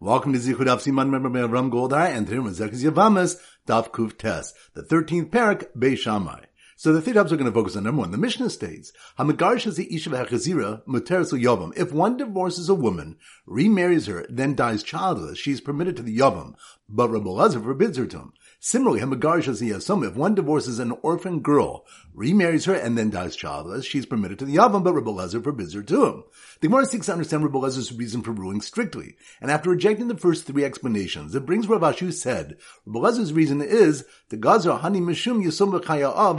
Welcome to Zichud Siman Member Ram Goldar and today we're Zekis Yevamos Daf Kuf Tes, the 13th parak Bei Shammai. So the three topics are going to focus on number one. The Mishnah states, Hamagar Shazi Isha V'Hachazira Muteris Yavam. If one divorces a woman, remarries her, then dies childless, she is permitted to the Yavam, but Rabbi Lazar forbids her to him. Similarly, if one divorces an orphan girl, remarries her, and then dies childless, she is permitted to the Yavam, but Rabbi Lezer forbids her to him. The Gemara seeks to understand Rabbi Lezer's reason for ruling strictly, and after rejecting the first three explanations, it brings Rav Ashi said, Rabbi Lezer's reason is, the Gazar Hani Mishum Yisum Av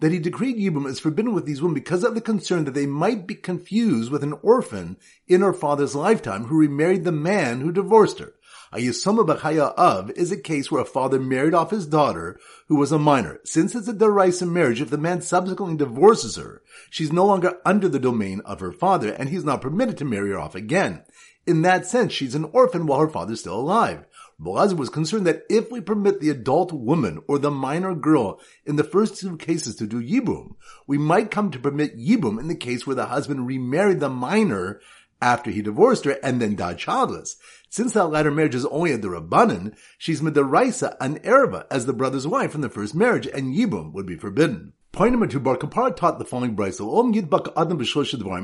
that he decreed Yibum is forbidden with these women because of the concern that they might be confused with an orphan in her father's lifetime who remarried the man who divorced her. A Yisoma B'chaya of is a case where a father married off his daughter who was a minor. Since it's a derisive marriage, if the man subsequently divorces her, she's no longer under the domain of her father and he's not permitted to marry her off again. In that sense, she's an orphan while her father's still alive. Boaz was concerned that if we permit the adult woman or the minor girl in the first two cases to do yibum, we might come to permit yibum in the case where the husband remarried the minor after he divorced her and then died childless. Since that latter marriage is only a Rabbanan, she's Medaraisa an Erva as the brother's wife from the first marriage, and Yibum would be forbidden. Point number two, Bar Kapara taught the following brisa.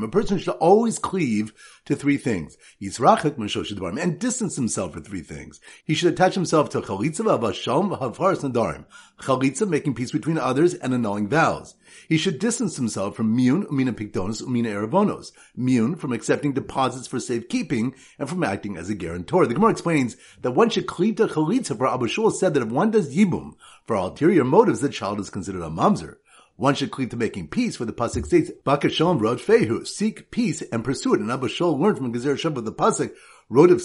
A person should always cleave to three things. And distance himself for three things. He should attach himself to chalitza v'avasham v'havharas nadarim. Chalitza, making peace between others and annulling vows. He should distance himself from miun, umina pictonos, umina eravonos. Miun, from accepting deposits for safekeeping and from acting as a guarantor. The Gemara explains that one should cleave to chalitza, for Abba said that if one does yibum for ulterior motives, the child is considered a mamzer. One should cleave to making peace, for the pasuk states, "Bakashalom rod fehu," seek peace and pursue it. And Abba Shaul learned from Gezer Shem Shabbat the pasuk, "Rod of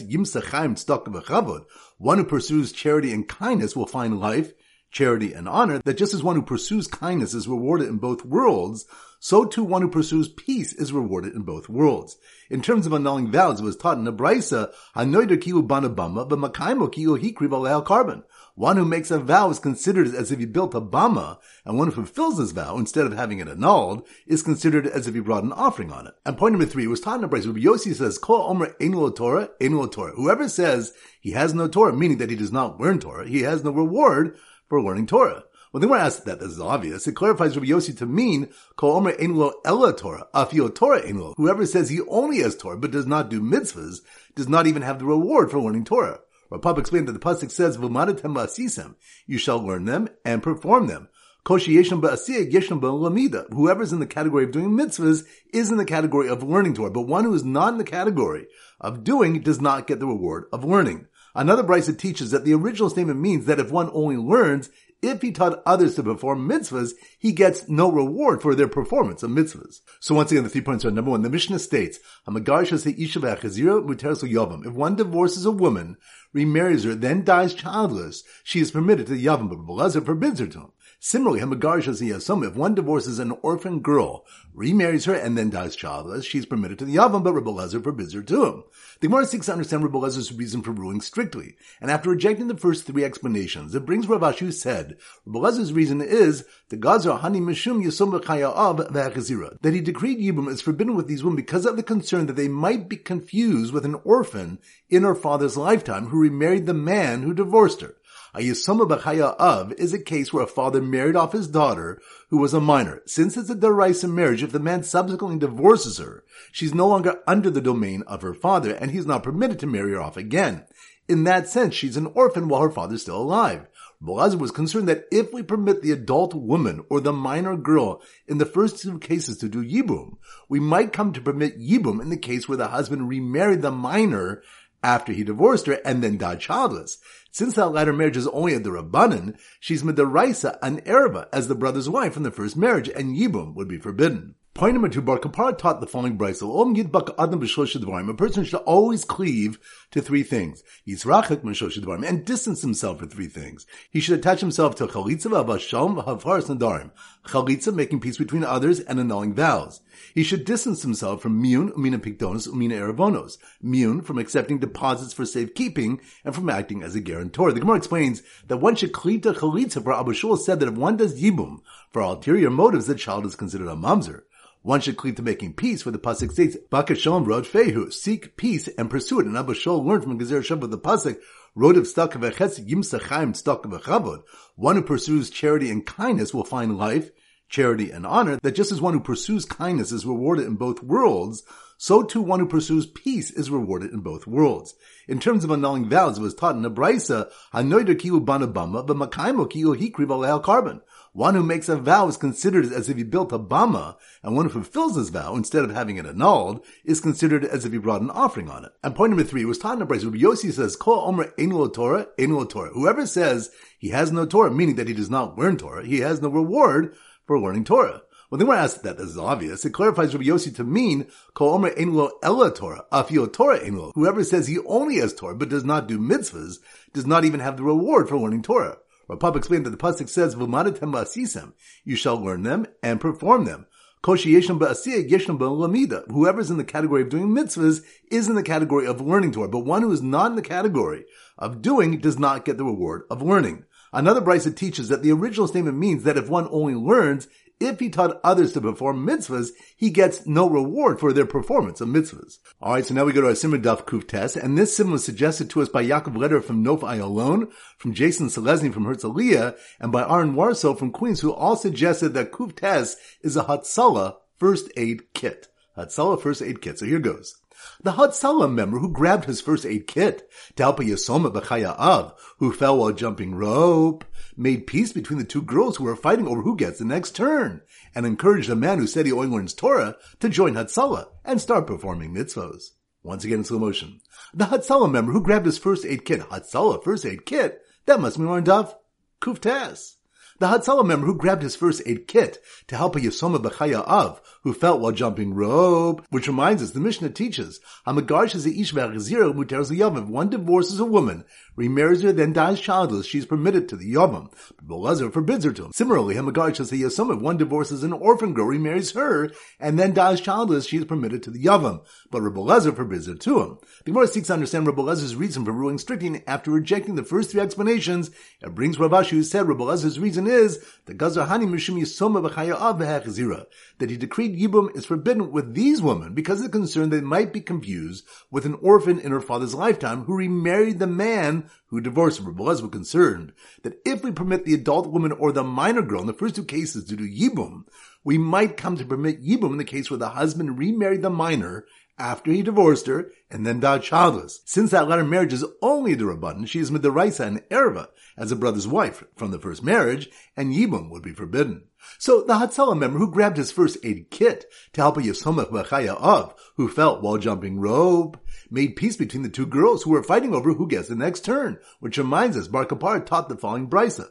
yimsachaim stuck of chavod." One who pursues charity and kindness will find life, charity and honor. That just as one who pursues kindness is rewarded in both worlds, so too one who pursues peace is rewarded in both worlds. In terms of annulling vows, it was taught in the Brisa, "Hanoider kiu banabama, but makaimo kiu carbon." One who makes a vow is considered as if he built a bama, and one who fulfills his vow instead of having it annulled is considered as if he brought an offering on it. And point number three was taught in the Brisa. Rabbi Yossi says, "Kol omer enu Torah, enu Torah." Whoever says he has no Torah, meaning that he does not learn Torah, he has no reward for learning Torah. Well, they were asked that this is obvious. It clarifies Rabbi Yossi to mean Enlo Torah, Torah Enlo. Whoever says he only has Torah but does not do mitzvahs does not even have the reward for learning Torah. Rapab explained that the pasuk says, "V'madatem ba'asisem," you shall learn them and perform them. Koshi yeshem ba'asiyah yeshem ba'lamida. Whoever's in the category of doing mitzvahs is in the category of learning Torah, but one who is not in the category of doing does not get the reward of learning. Another brisa teaches that the original statement means that if one only learns, if he taught others to perform mitzvahs, he gets no reward for their performance of mitzvahs. So once again, the three points are number one, the Mishnah states, if one divorces a woman, remarries her, then dies childless, she is permitted to the Yavam, but Belazar forbids her to him. Similarly, if one divorces an orphan girl, remarries her, and then dies childless, she is permitted to the Yavam, but Rebbe Lezer forbids her to him. The Gemara seeks to understand Rebbe Lezer's reason for ruling strictly, and after rejecting the first three explanations, it brings Rav Ashi said, Rebbe Lezer's reason is, the Gazar Hani Mishum Yisum of that he decreed Yibum is forbidden with these women because of the concern that they might be confused with an orphan in her father's lifetime who remarried the man who divorced her. A B'chaya of is a case where a father married off his daughter who was a minor. Since it's a derisive marriage, if the man subsequently divorces her, she's no longer under the domain of her father and he's not permitted to marry her off again. In that sense, she's an orphan while her father's still alive. Boaz was concerned that if we permit the adult woman or the minor girl in the first two cases to do yibum, we might come to permit yibum in the case where the husband remarried the minor after he divorced her and then died childless. Since that latter marriage is only a Rabbanan, she's Medaraisa an Erva as the brother's wife from the first marriage, and Yibum would be forbidden. Point number two, Bar Kapara taught the following brisa. A person should always cleave to three things. And distance himself for three things. He should attach himself to chalitza v'avasham v'havharas nadarim. Chalitza, making peace between others and annulling vows. He should distance himself from miun, umina pictonos, umina eravonos. Miun, from accepting deposits for safekeeping and from acting as a guarantor. The Gemara explains that one should cleave to chalitza, for Abba said that if one does yibum for ulterior motives, the child is considered a mamzer. One should cleave to making peace, for the pasuk states, "Bakashom rod fehu," seek peace and pursue it. And Abba Shaul learned from Gezer Shabbat the pasuk, "Rod of stak v'chetz yimsa chaim stak v'chavod." One who pursues charity and kindness will find life, charity, and honor. That just as one who pursues kindness is rewarded in both worlds, so too one who pursues peace is rewarded in both worlds. In terms of annulling vows, it was taught in the Brisa, "Hanoider kiu banabama, but makaimo kiu hikriv carbon." One who makes a vow is considered as if he built a bama, and one who fulfills his vow instead of having it annulled is considered as if he brought an offering on it. And point number three was taught in the Brisa. Rabbi Yossi says, "Kol omer enu Torah, enu Torah." Whoever says he has no Torah, meaning that he does not learn Torah, he has no reward for learning Torah. When they were asked that, this is obvious. It clarifies Rabbi Yossi to mean, Kol Omer Enlo Ella Torah, Afio Torah Enlo. Whoever says he only has Torah but does not do mitzvahs, does not even have the reward for learning Torah. Rapab explained that the pasuk says, "V'madatem ba'asisem," you shall learn them and perform them. Whoever is in the category of doing mitzvahs is in the category of learning Torah, but one who is not in the category of doing does not get the reward of learning. Another brisa teaches that the original statement means that if one only learns, if he taught others to perform mitzvahs, he gets no reward for their performance of mitzvahs. Alright, so now we go to our Simmer Daf Kuf test, and this sim was suggested to us by Yaakov Leder from Nof Ayalon, from Jason Selesny from Herzliya, and by Aaron Warso from Queens, who all suggested that Kuf test is a Hatzalah first aid kit. Hatzalah first aid kit. So here goes. The Hatzalah member who grabbed his first aid kit to help a Yasoma B'chaya Av, who fell while jumping rope, made peace between the two girls who were fighting over who gets the next turn, and encouraged a man who said he only learns Torah to join Hatzalah and start performing mitzvahs. Once again in slow motion. The Hatzalah member who grabbed his first aid kit, Hatzalah first aid kit, that must be of Kuftas. The Hatzalah member who grabbed his first aid kit to help a Yasoma B'chaya Av, who felt while jumping rope, which reminds us, the Mishnah teaches, Hamagarsh is a ish If one divorces a woman, remarries her, then dies childless, she is permitted to the Yavam. But Belazar forbids her to him. Similarly, Hamagarsh is a Yasoma. If one divorces an orphan girl, remarries her, and then dies childless, she is permitted to the Yavam. But Rabbi forbids her to him. The Gemara seeks to understand Rabbi reason for ruling strictly after rejecting the first three explanations. It brings Ravashi who said Rabbi reason is that Gazar Mishum Yisoma B'chaya that he decreed Yibum is forbidden with these women because of the concern they might be confused with an orphan in her father's lifetime who remarried the man who divorced her. Rabbi were concerned that if we permit the adult woman or the minor girl in the first two cases to do Yibum, we might come to permit Yibum in the case where the husband remarried the minor after he divorced her and then died childless. Since that latter marriage is only the Rabbanan, she is Midaraisa and Erva as a brother's wife from the first marriage, and Yibum would be forbidden. So the Hatzalah member who grabbed his first aid kit to help a Yisomach Bechaya of, who felt while jumping rope, made peace between the two girls who were fighting over who gets the next turn, which reminds us, Bar Kapar taught the following brisa.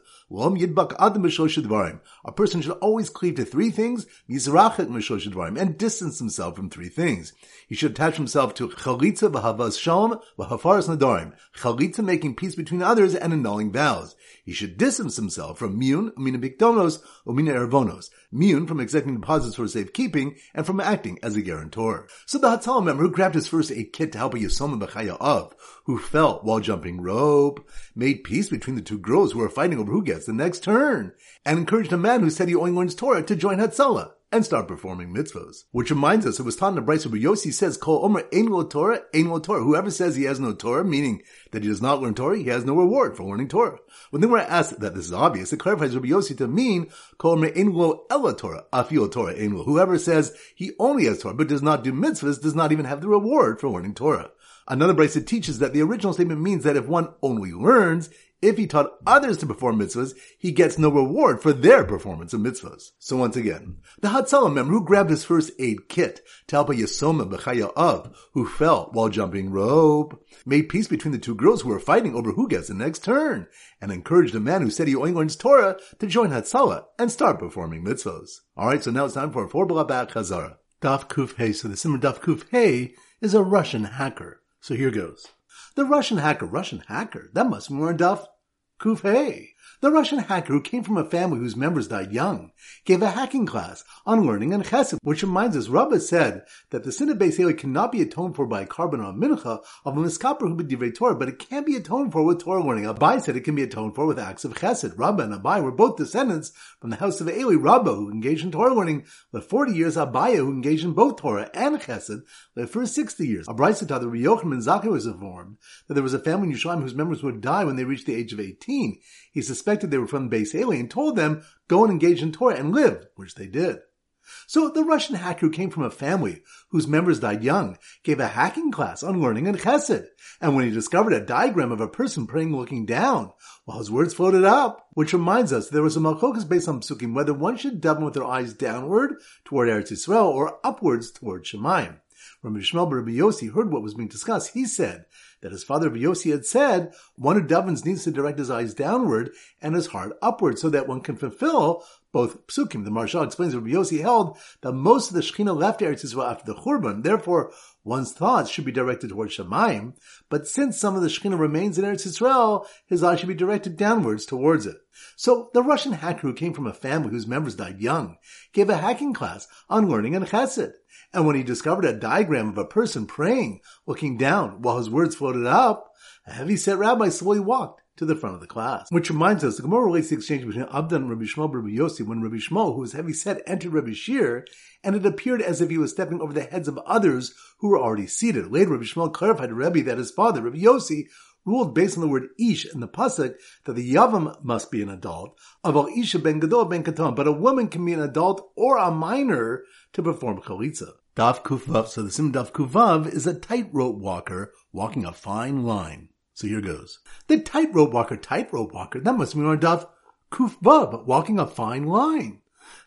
A person should always cleave to three things, and distance himself from three things. He should attach himself to chalitza v'havas shalom v'hafaras nadarim. Chalitza making peace between others and annulling vows. He should distance himself from miun, mina bikdonos, umina ervonos. Miun from accepting deposits for safekeeping and from acting as a guarantor. So the Hatzalah member who grabbed his first aid kit to help a Yisoma Bechaya of, who fell while jumping rope, made peace between the two girls who were fighting over who gets the next turn, and encouraged a man who said he only learns Torah to join Hatzalah and start performing mitzvahs. Which reminds us, it was taught in the Brisa where Yossi says, Kol Omer Ein Torah, Ein Torah. Whoever says he has no Torah, meaning that he does not learn Torah, he has no reward for learning Torah. When they were asked that this is obvious, it clarifies Rabbi Yossi to mean, Kol Omer Ein Ella Torah, Afio Torah Ein Whoever says he only has Torah, but does not do mitzvahs, does not even have the reward for learning Torah. Another Brisa teaches that the original statement means that if one only learns, if he taught others to perform mitzvahs, he gets no reward for their performance of mitzvahs. So once again, the Hatzalah member who grabbed his first aid kit to help a Yasoma Bechaya of, who fell while jumping rope, made peace between the two girls who were fighting over who gets the next turn, and encouraged a man who said he only learns Torah to join Hatzalah and start performing mitzvahs. Alright, so now it's time for a four back Chazara. Daf Kuf Hey. So the Simmer Daf Kuf Hey is a Russian hacker. So here goes. The Russian hacker, Russian hacker, that must be more Duff Hey. The Russian hacker who came from a family whose members died young gave a hacking class on learning and chesed, which reminds us, Rabbah said that the sin of Beis cannot be atoned for by a carbon or mincha of a miskaper who be Torah, but it can be atoned for with Torah learning. Abai said it can be atoned for with acts of chesed. Rabbah and Abai were both descendants from the house of Eli. Rabbah, who engaged in Torah learning, lived 40 years. Abai, who engaged in both Torah and chesed, lived for 60 years. Abai said that the and Zakkai was informed that there was a family in Yerushalayim whose members would die when they reached the age of 18. He suspected they were from Beis Eli and told them, go and engage in Torah and live, which they did. So the Russian hacker who came from a family whose members died young gave a hacking class on learning and chesed. And when he discovered a diagram of a person praying looking down, while his words floated up, which reminds us there was a malchokas based on psukim whether one should daven with their eyes downward toward Eretz Yisrael or upwards toward Shemaim. When Shmuel Rabbi Yossi heard what was being discussed, he said, that his father Yossi had said, one who davens needs to direct his eyes downward and his heart upward so that one can fulfill both psukim. The Maharsha explains that Yossi held that most of the Shekhinah left Eretz Yisrael after the Churban, therefore one's thoughts should be directed towards Shemaim, but since some of the Shekhinah remains in Eretz Yisrael, his eyes should be directed downwards towards it. So the Russian hacker who came from a family whose members died young gave a hacking class on learning and chesed. And when he discovered a diagram of a person praying, looking down while his words floated up, a heavy-set rabbi slowly walked to the front of the class. Which reminds us, the Gemara relates the exchange between Abdan and Rabbi Shmuel Rabbi Yossi when Rabbi Shmuel, who was heavy-set, entered Rabbi Shir, and it appeared as if he was stepping over the heads of others who were already seated. Later, Rabbi Shmuel clarified to Rabbi that his father, Rabbi Yossi, ruled based on the word ish in the pasuk that the yavam must be an adult, aval isha ben gadol ben katon, but a woman can be an adult or a minor to perform chalitza. Daf Kuvav. So the sim Daf Kuvav is a tightrope walker walking a fine line. So here goes. The tightrope walker, tightrope walker, that must mean on Daf Kuvav, walking a fine line.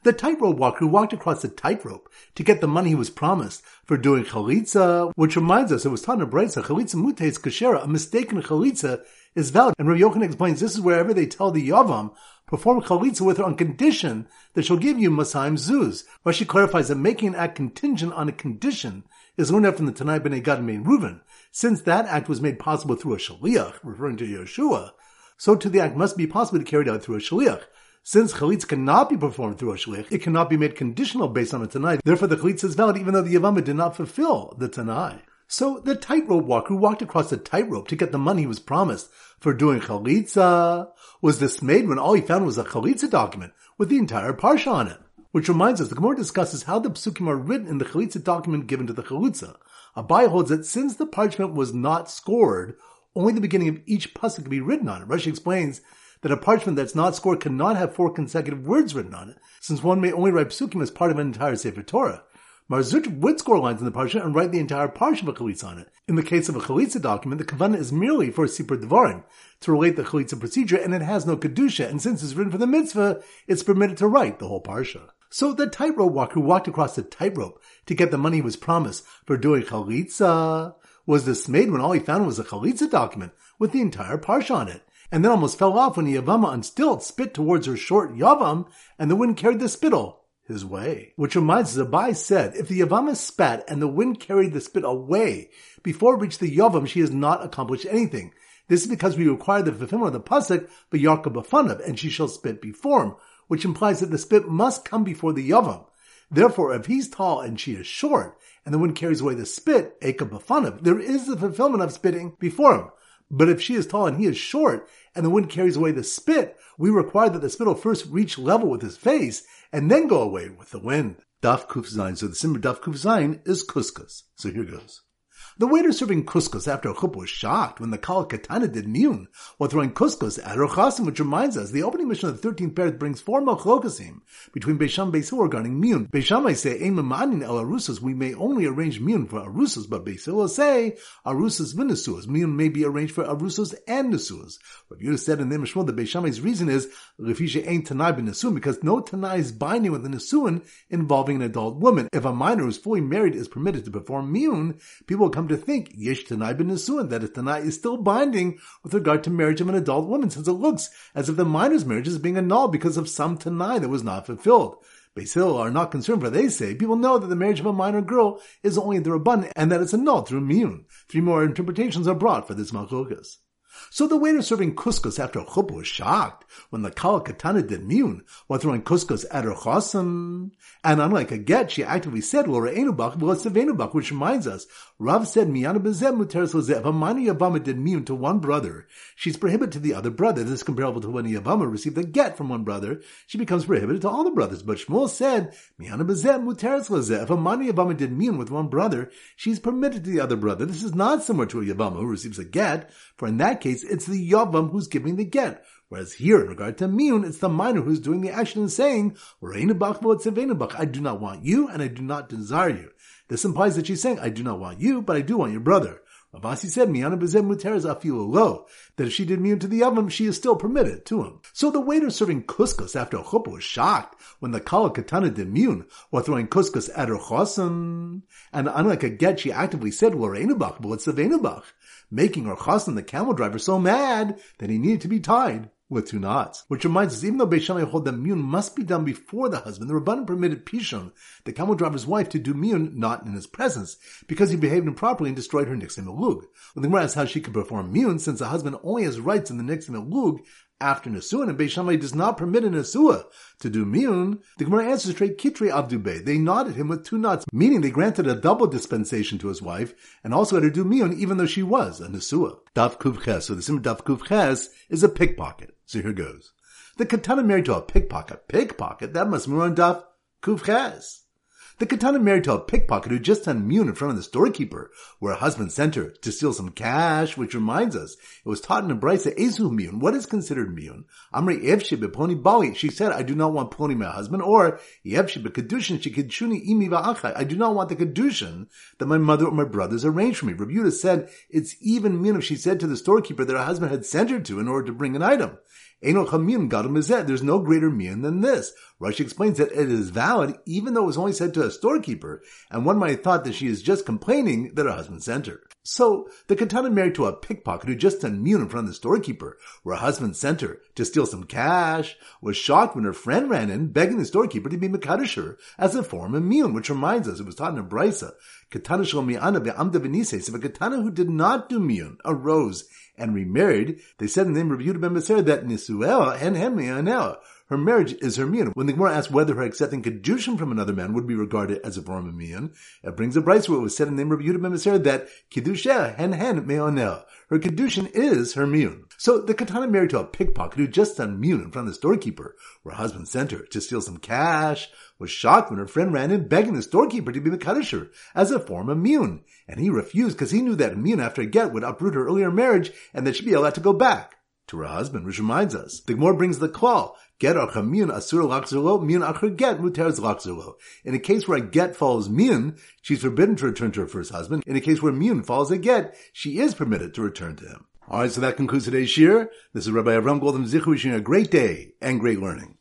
The tightrope walker who walked across the tightrope to get the money he was promised for doing chalitza, which reminds us, it was in Brisa, chalitza mutes kashera, a mistaken chalitza is valid. And Rabbi Yochanan explains this is wherever they tell the Yavam, perform chalitza with her on condition that she'll give you Masayim Zuz. Rashi clarifies that making an act contingent on a condition is learned from the Tanai B'nai Gad and Reuven. Since that act was made possible through a shaliach, referring to Yeshua, so too the act must be possible to carry out through a shaliach. Since chalitza cannot be performed through a shlich, it cannot be made conditional based on a tanai. Therefore, the chalitza is valid even though the Yavama did not fulfill the tanai. So the tightrope walker who walked across the tightrope to get the money he was promised for doing chalitza was dismayed when all he found was a chalitza document with the entire parsha on it. Which reminds us, the Gemara discusses how the psukim are written in the chalitza document given to the chalitza. Abai holds that since the parchment was not scored, only the beginning of each pasuk could be written on it. Rashi explains that a parchment that's not scored cannot have four consecutive words written on it, since one may only write psukim as part of an entire Sefer Torah. Marzuch would score lines in the parsha and write the entire parsha of a chalitza on it. In the case of a chalitza document, the kavanah is merely for a sipur devarim, to relate the chalitza procedure, and it has no kedusha, and since it's written for the mitzvah, it's permitted to write the whole parsha. So the tightrope walker who walked across the tightrope to get the money he was promised for doing chalitza was dismayed when all he found was a chalitza document with the entire parsha on it and then almost fell off when the Yavama on stilts spit towards her short Yavam, and the wind carried the spittle his way. Which reminds us, Abai said, if the Yavama spat and the wind carried the spit away before it reached the Yavam, she has not accomplished anything. This is because we require the fulfillment of the pasuk, V'yarka b'fanav, and she shall spit before him, which implies that the spit must come before the Yavam. Therefore, if he's tall and she is short, and the wind carries away the spit, Eka b'fanav, there is the fulfillment of spitting before him. But if she is tall and he is short, and the wind carries away the spit, we require that the spittle first reach level with his face and then go away with the wind. Daf Kuf Zayin. So the symbol Daf Kuf Zayin is couscous. So here goes. The waiter serving couscous after a chuppah was shocked when the Kal Katana did miyun while throwing couscous at Rochasim, which reminds us the opening mission of the 13th pair brings four machlokasim between Beisham Beisil regarding miyun. Beishamai say, Eimamanin el arusas, we may only arrange miyun for arusas, but Beisil will say, arusas vinasuas. Miyun may be arranged for arusas and nasuas. What you said in the Mishmol, the Beishamai's reason is, Refisha ain't tanai b'nasuin, because no tanai is binding with a nasuin involving an adult woman. If a minor who's fully married is permitted to perform miyun, people will come come to think, Yesh Tanai ben that a Tanai is still binding with regard to marriage of an adult woman, since it looks as if the minor's marriage is being annulled because of some Tanai that was not fulfilled. Hillel are not concerned, for they say people know that the marriage of a minor girl is only the Rabban and that it's annulled through miyun. Three more interpretations are brought for this malchokas. So the waiter serving couscous after chuppah was shocked when the kala katana did miyun while throwing couscous at her chosim. And unlike a get, she actively said, well, re'enubach, well, it's bach, which reminds us, Rav said, miyana bezem muteres lezeh. If a mani Yabama did miyun to one brother, she's prohibited to the other brother. This is comparable to when Yabama received a get from one brother, she becomes prohibited to all the brothers. But Shmuel said, miyana bezem muteres lezeh. If a mani Yabama did miyun with one brother, she's permitted to the other brother. This is not similar to a Yabama who receives a get, for in that case, it's the Yavam who's giving the get. Whereas here, in regard to Miyun, it's the minor who's doing the action and saying, I do not want you and I do not desire you. This implies that she's saying, I do not want you, but I do want your brother. Rabasi said, Miyana bezem muteres afilu lo, that if she did miyun to the oven, she is still permitted to him. So the waiter serving couscous after a chuppah was shocked when the kala katana did miyun while throwing couscous at her chosim. And unlike a get, she actively said, well, but it's the making chosim, the camel driver, so mad that he needed to be tied with two knots. Which reminds us, even though Beishamai hold that miyun must be done before the husband, the Rabbanan permitted Pishon, the camel driver's wife, to do miyun not in his presence, because he behaved improperly and destroyed her nixim elug. Well, the Gemara asks how she could perform miyun, since the husband only has rights in the nixim elug, after Nesuah, and Beishamai does not permit a Nesuah to do Miyun, the Gemara answers straight Kitre Abdube. They nodded him with two knots, meaning they granted a double dispensation to his wife, and also had her do Miyun even though she was a Nesuah. Daf Kuvches, so the sim Daf Kuvches is a pickpocket. So here goes. The katana married to a pickpocket. Pickpocket? That must be on Daf Kuvches. The katana married to a pickpocket who just done mune in front of the storekeeper, where her husband sent her to steal some cash, which reminds us, it was taught in a brisa ezu mune. What is considered mune? Amri evshi pony bali. She said, I do not want pony my husband, or evshi kedushin shikidshuni imi va'achai. I do not want the kedushin that my mother or my brothers arranged for me. Rebuta said, it's even mune if she said to the storekeeper that her husband had sent her to in order to bring an item. There's no greater mian than this. Rashi explains that it is valid even though it was only said to a storekeeper, and one might have thought that she is just complaining that her husband sent her. So, the katana married to a pickpocket who just done mune in front of the storekeeper, where her husband sent her to steal some cash, was shocked when her friend ran in, begging the storekeeper to be Makadish as a form of mune, which reminds us, it was taught in a brisa, katana shal mi'ana be'amda v'nises, if a katana who did not do mune arose and remarried, they said in the name of Yehuda ben Beser that Nisuela and Henmianela. Her marriage is her mian. When the Gemara asks whether her accepting kedushin from another man would be regarded as a form of mian, it brings a brayso where it was said in the name of Yehuda ben that kedusha hen hen meonel. Her kedushin is her mian. So the katana married to a pickpocket who just done mian in front of the storekeeper, where her husband sent her to steal some cash, was shocked when her friend ran in begging the storekeeper to be the Makadisher as a form of mune. And he refused because he knew that mune after a get would uproot her earlier marriage and that she'd be allowed to go back to her husband, which reminds us. The Gemara brings the call. Get or mune asur lakzerlo, mune acher get muteres lakzerlo. In a case where a get follows mune, she's forbidden to return to her first husband. In a case where mune follows a get, she is permitted to return to him. Alright, so that concludes today's shir. This is Rabbi Avram Goldem Zichu wishing a great day and great learning.